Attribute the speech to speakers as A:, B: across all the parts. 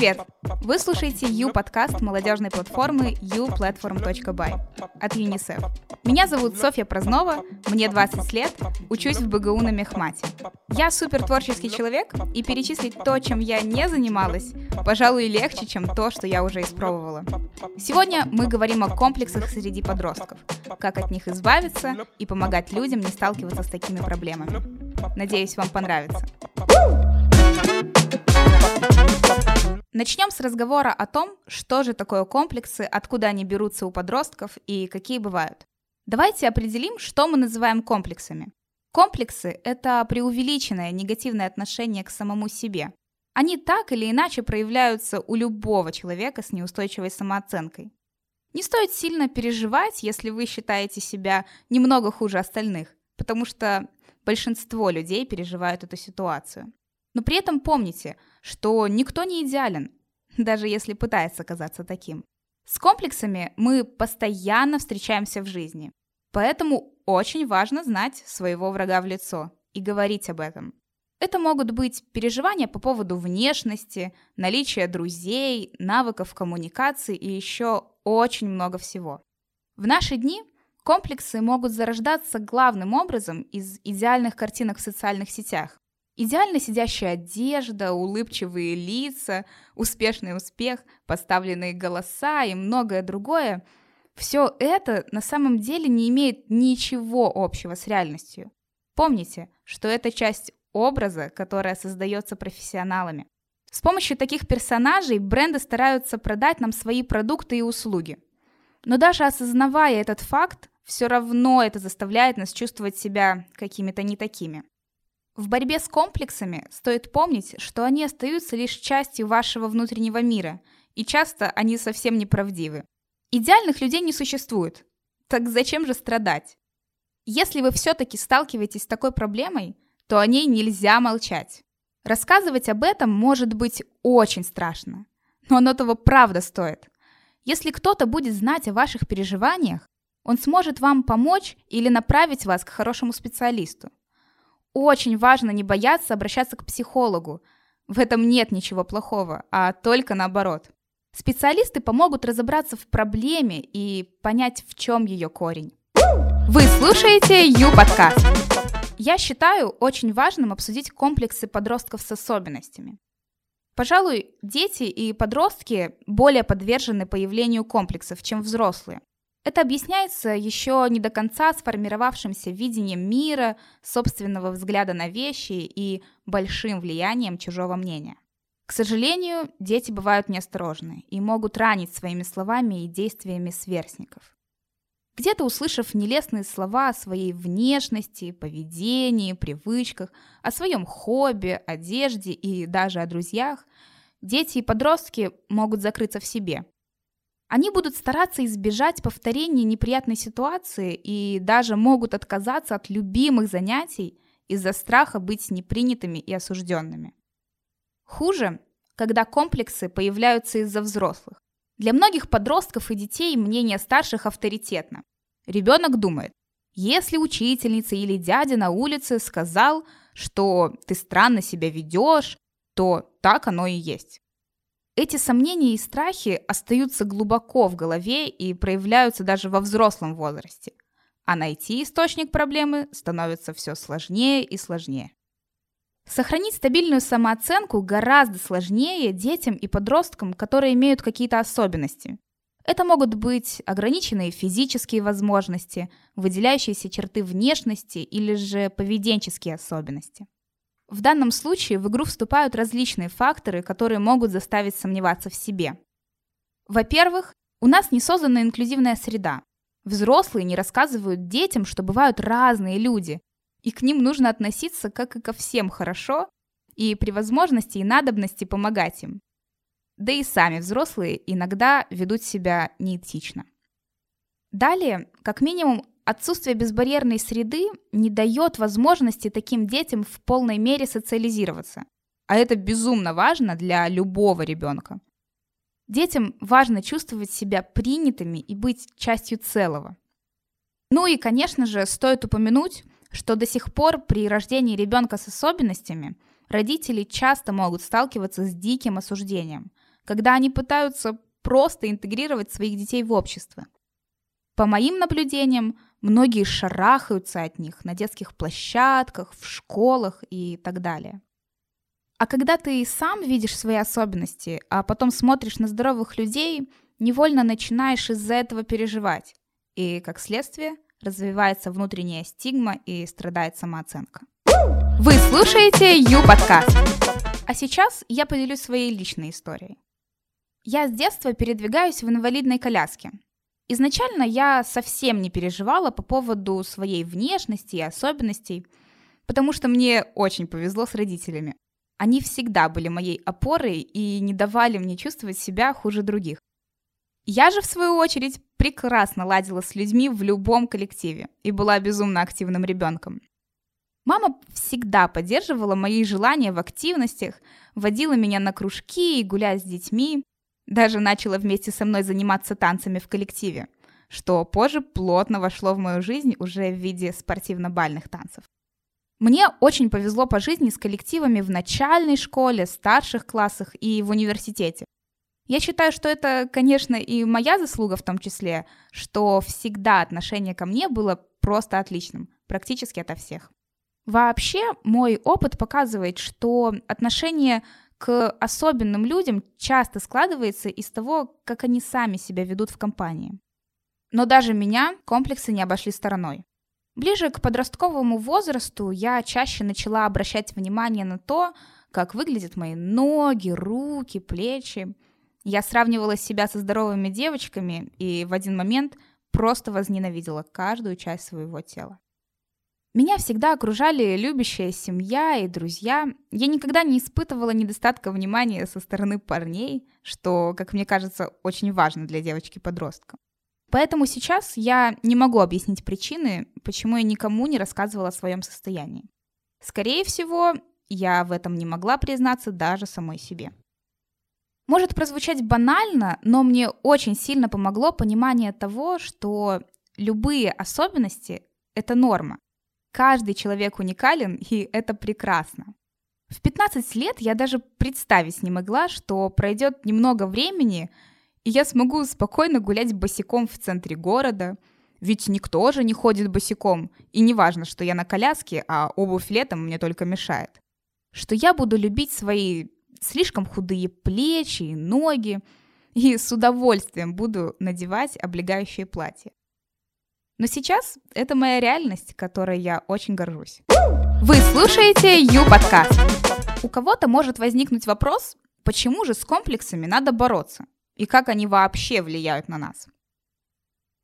A: Привет! Вы слушаете U-подкаст молодежной платформы uplatform.by от ЮНИСЕФ. Меня зовут Софья Празнова, мне 20 лет, учусь в БГУ на Мехмате. Я супер творческий человек, и перечислить то, чем я не занималась, пожалуй, легче, чем то, что я уже испробовала. Сегодня мы говорим о комплексах среди подростков, как от них избавиться и помогать людям не сталкиваться с такими проблемами. Надеюсь, вам понравится. Начнем с разговора о том, что же такое комплексы, откуда они берутся у подростков и какие бывают. Давайте определим, что мы называем комплексами. Комплексы – это преувеличенное негативное отношение к самому себе. Они так или иначе проявляются у любого человека с неустойчивой самооценкой. Не стоит сильно переживать, если вы считаете себя немного хуже остальных, потому что большинство людей переживают эту ситуацию. Но при этом помните, что никто не идеален, даже если пытается казаться таким. С комплексами мы постоянно встречаемся в жизни, поэтому очень важно знать своего врага в лицо и говорить об этом. Это могут быть переживания по поводу внешности, наличия друзей, навыков коммуникации и еще очень много всего. В наши дни комплексы могут зарождаться главным образом из идеальных картинок в социальных сетях, Идеально сидящая одежда, улыбчивые лица, успешный успех, поставленные голоса и многое другое – все это на самом деле не имеет ничего общего с реальностью. Помните, что это часть образа, которая создается профессионалами. С помощью таких персонажей бренды стараются продать нам свои продукты и услуги. Но даже осознавая этот факт, все равно это заставляет нас чувствовать себя какими-то не такими. В борьбе с комплексами стоит помнить, что они остаются лишь частью вашего внутреннего мира, и часто они совсем неправдивы. Идеальных людей не существует. Так зачем же страдать? Если вы все-таки сталкиваетесь с такой проблемой, то о ней нельзя молчать. Рассказывать об этом может быть очень страшно, но оно того правда стоит. Если кто-то будет знать о ваших переживаниях, он сможет вам помочь или направить вас к хорошему специалисту. Очень важно не бояться обращаться к психологу. В этом нет ничего плохого, а только наоборот. Специалисты помогут разобраться в проблеме и понять, в чем ее корень. Вы слушаете Ю-подкаст. Я считаю очень важным обсудить комплексы подростков с особенностями. Пожалуй, дети и подростки более подвержены появлению комплексов, чем взрослые. Это объясняется еще не до конца сформировавшимся видением мира, собственного взгляда на вещи и большим влиянием чужого мнения. К сожалению, дети бывают неосторожны и могут ранить своими словами и действиями сверстников. Где-то услышав нелестные слова о своей внешности, поведении, привычках, о своем хобби, одежде и даже о друзьях, дети и подростки могут закрыться в себе – они будут стараться избежать повторения неприятной ситуации и даже могут отказаться от любимых занятий из-за страха быть непринятыми и осужденными. Хуже, когда комплексы появляются из-за взрослых. Для многих подростков и детей мнение старших авторитетно. Ребенок думает, если учительница или дядя на улице сказал, что ты странно себя ведешь, то так оно и есть. Эти сомнения и страхи остаются глубоко в голове и проявляются даже во взрослом возрасте. А найти источник проблемы становится все сложнее и сложнее. Сохранить стабильную самооценку гораздо сложнее детям и подросткам, которые имеют какие-то особенности. Это могут быть ограниченные физические возможности, выделяющиеся черты внешности или же поведенческие особенности. В данном случае в игру вступают различные факторы, которые могут заставить сомневаться в себе. Во-первых, у нас не создана инклюзивная среда. Взрослые не рассказывают детям, что бывают разные люди, и к ним нужно относиться как и ко всем хорошо, и при возможности и надобности помогать им. Да и сами взрослые иногда ведут себя неэтично. Далее, как минимум, Отсутствие безбарьерной среды не дает возможности таким детям в полной мере социализироваться. А это безумно важно для любого ребенка. Детям важно чувствовать себя принятыми и быть частью целого. Ну и, конечно же, стоит упомянуть, что до сих пор при рождении ребенка с особенностями родители часто могут сталкиваться с диким осуждением, когда они пытаются просто интегрировать своих детей в общество. По моим наблюдениям, многие шарахаются от них на детских площадках, в школах и так далее. А когда ты сам видишь свои особенности, а потом смотришь на здоровых людей, невольно начинаешь из-за этого переживать. И, как следствие, развивается внутренняя стигма и страдает самооценка. Вы слушаете Ю-подкаст. А сейчас я поделюсь своей личной историей. Я с детства передвигаюсь в инвалидной коляске. Изначально я совсем не переживала по поводу своей внешности и особенностей, потому что мне очень повезло с родителями. Они всегда были моей опорой и не давали мне чувствовать себя хуже других. Я же, в свою очередь, прекрасно ладила с людьми в любом коллективе и была безумно активным ребенком. Мама всегда поддерживала мои желания в активностях, водила меня на кружки и гулять с детьми, даже начала вместе со мной заниматься танцами в коллективе, что позже плотно вошло в мою жизнь уже в виде спортивно-бальных танцев. Мне очень повезло по жизни с коллективами в начальной школе, старших классах и в университете. Я считаю, что это, конечно, и моя заслуга в том числе, что всегда отношение ко мне было просто отличным, практически ото всех. Вообще, мой опыт показывает, что отношение к особенным людям часто складывается из того, как они сами себя ведут в компании. Но даже меня комплексы не обошли стороной. Ближе к подростковому возрасту я чаще начала обращать внимание на то, как выглядят мои ноги, руки, плечи – я сравнивала себя со здоровыми девочками и в один момент просто возненавидела каждую часть своего тела. Меня всегда окружали любящая семья и друзья. Я никогда не испытывала недостатка внимания со стороны парней, что, как мне кажется, очень важно для девочки-подростка. Поэтому сейчас я не могу объяснить причины, почему я никому не рассказывала о своем состоянии. Скорее всего, я в этом не могла признаться даже самой себе. Может прозвучать банально, но мне очень сильно помогло понимание того, что любые особенности — это норма. Каждый человек уникален, и это прекрасно. В 15 лет я даже представить не могла, что пройдет немного времени, и я смогу спокойно гулять босиком в центре города, ведь никто же не ходит босиком, и не важно, что я на коляске, а обувь летом мне только мешает. Что я буду любить свои слишком худые плечи и ноги, и с удовольствием буду надевать облегающие платья. Но сейчас это моя реальность, которой я очень горжусь. Вы слушаете Ю-подкаст. У кого-то может возникнуть вопрос, почему же с комплексами надо бороться? И как они вообще влияют на нас?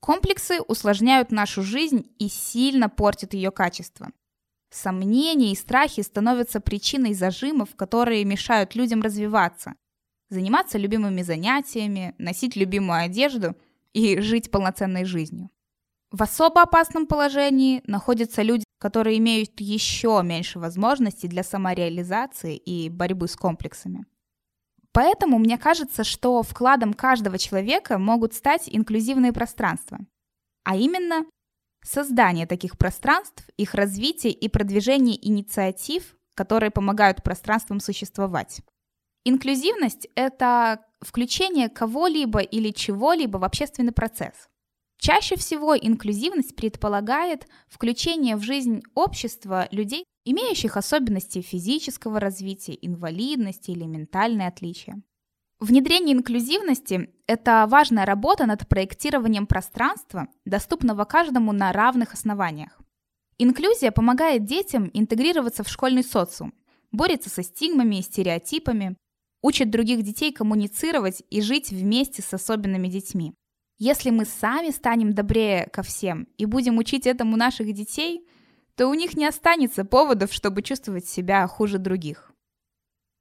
A: Комплексы усложняют нашу жизнь и сильно портят ее качество. Сомнения и страхи становятся причиной зажимов, которые мешают людям развиваться, заниматься любимыми занятиями, носить любимую одежду и жить полноценной жизнью. В особо опасном положении находятся люди, которые имеют еще меньше возможностей для самореализации и борьбы с комплексами. Поэтому мне кажется, что вкладом каждого человека могут стать инклюзивные пространства, а именно Создание таких пространств, их развитие и продвижение инициатив, которые помогают пространствам существовать. Инклюзивность — это включение кого-либо или чего-либо в общественный процесс. Чаще всего инклюзивность предполагает включение в жизнь общества людей, имеющих особенности физического развития, инвалидности или ментальные отличия. Внедрение инклюзивности – это важная работа над проектированием пространства, доступного каждому на равных основаниях. Инклюзия помогает детям интегрироваться в школьный социум, борется со стигмами и стереотипами, учит других детей коммуницировать и жить вместе с особенными детьми. Если мы сами станем добрее ко всем и будем учить этому наших детей, то у них не останется поводов, чтобы чувствовать себя хуже других.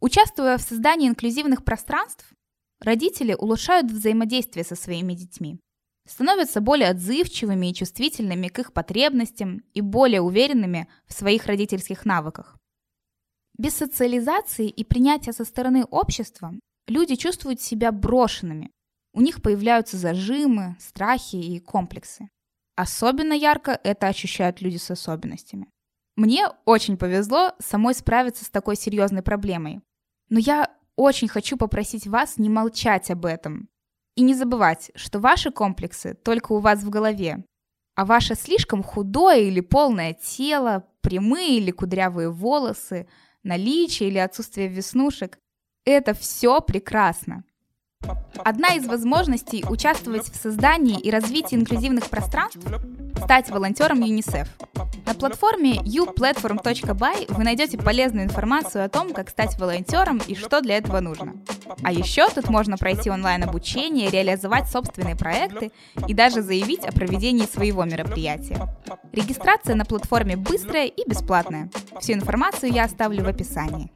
A: Участвуя в создании инклюзивных пространств, родители улучшают взаимодействие со своими детьми, становятся более отзывчивыми и чувствительными к их потребностям и более уверенными в своих родительских навыках. Без социализации и принятия со стороны общества люди чувствуют себя брошенными. У них появляются зажимы, страхи и комплексы. Особенно ярко это ощущают люди с особенностями. Мне очень повезло самой справиться с такой серьезной проблемой, но я очень хочу попросить вас не молчать об этом. И не забывать, что ваши комплексы только у вас в голове, а ваше слишком худое или полное тело, прямые или кудрявые волосы, наличие или отсутствие веснушек – это все прекрасно. Одна из возможностей участвовать в создании и развитии инклюзивных пространств – стать волонтером ЮНИСЕФ. На платформе uplatform.by вы найдете полезную информацию о том, как стать волонтером и что для этого нужно. А еще тут можно пройти онлайн-обучение, реализовать собственные проекты и даже заявить о проведении своего мероприятия. Регистрация на платформе быстрая и бесплатная. Всю информацию я оставлю в описании.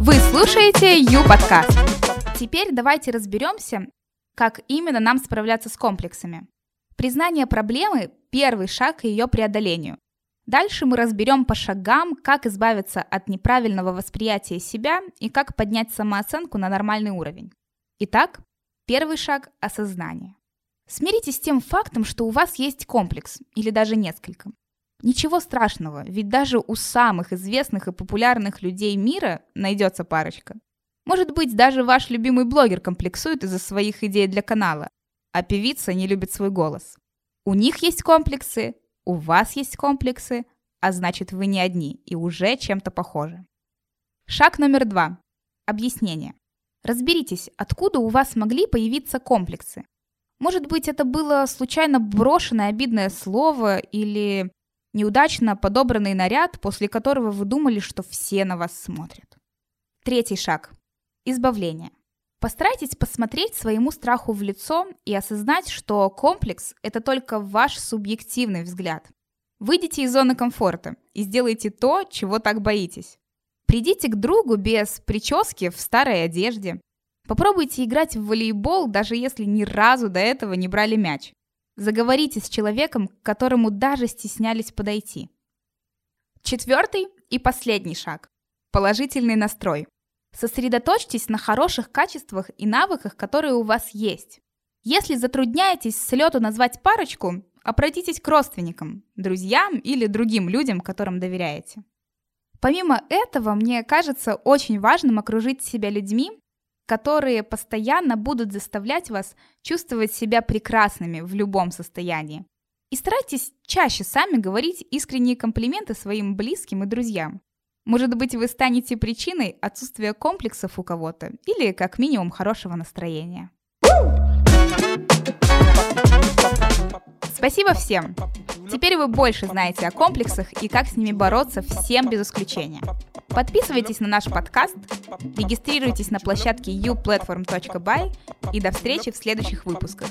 A: Вы слушаете Ю-подкаст. Теперь давайте разберемся, как именно нам справляться с комплексами. Признание проблемы – первый шаг к ее преодолению. Дальше мы разберем по шагам, как избавиться от неправильного восприятия себя и как поднять самооценку на нормальный уровень. Итак, первый шаг – осознание. Смиритесь с тем фактом, что у вас есть комплекс, или даже несколько. Ничего страшного, ведь даже у самых известных и популярных людей мира найдется парочка. Может быть, даже ваш любимый блогер комплексует из-за своих идей для канала, а певица не любит свой голос. У них есть комплексы, у вас есть комплексы, а значит вы не одни и уже чем-то похожи. Шаг номер два. Объяснение. Разберитесь, откуда у вас могли появиться комплексы. Может быть, это было случайно брошенное обидное слово или неудачно подобранный наряд, после которого вы думали, что все на вас смотрят. Третий шаг. Избавление. Постарайтесь посмотреть своему страху в лицо и осознать, что комплекс – это только ваш субъективный взгляд. Выйдите из зоны комфорта и сделайте то, чего так боитесь. Придите к другу без прически в старой одежде. Попробуйте играть в волейбол, даже если ни разу до этого не брали мяч. Заговорите с человеком, к которому даже стеснялись подойти. Четвертый и последний шаг – положительный настрой. Сосредоточьтесь на хороших качествах и навыках, которые у вас есть. Если затрудняетесь с лету назвать парочку, обратитесь к родственникам, друзьям или другим людям, которым доверяете. Помимо этого, мне кажется очень важным окружить себя людьми, которые постоянно будут заставлять вас чувствовать себя прекрасными в любом состоянии. И старайтесь чаще сами говорить искренние комплименты своим близким и друзьям. Может быть, вы станете причиной отсутствия комплексов у кого-то или, как минимум, хорошего настроения. Спасибо всем! Теперь вы больше знаете о комплексах и как с ними бороться всем без исключения. Подписывайтесь на наш подкаст, регистрируйтесь на площадке uplatform.by и до встречи в следующих выпусках.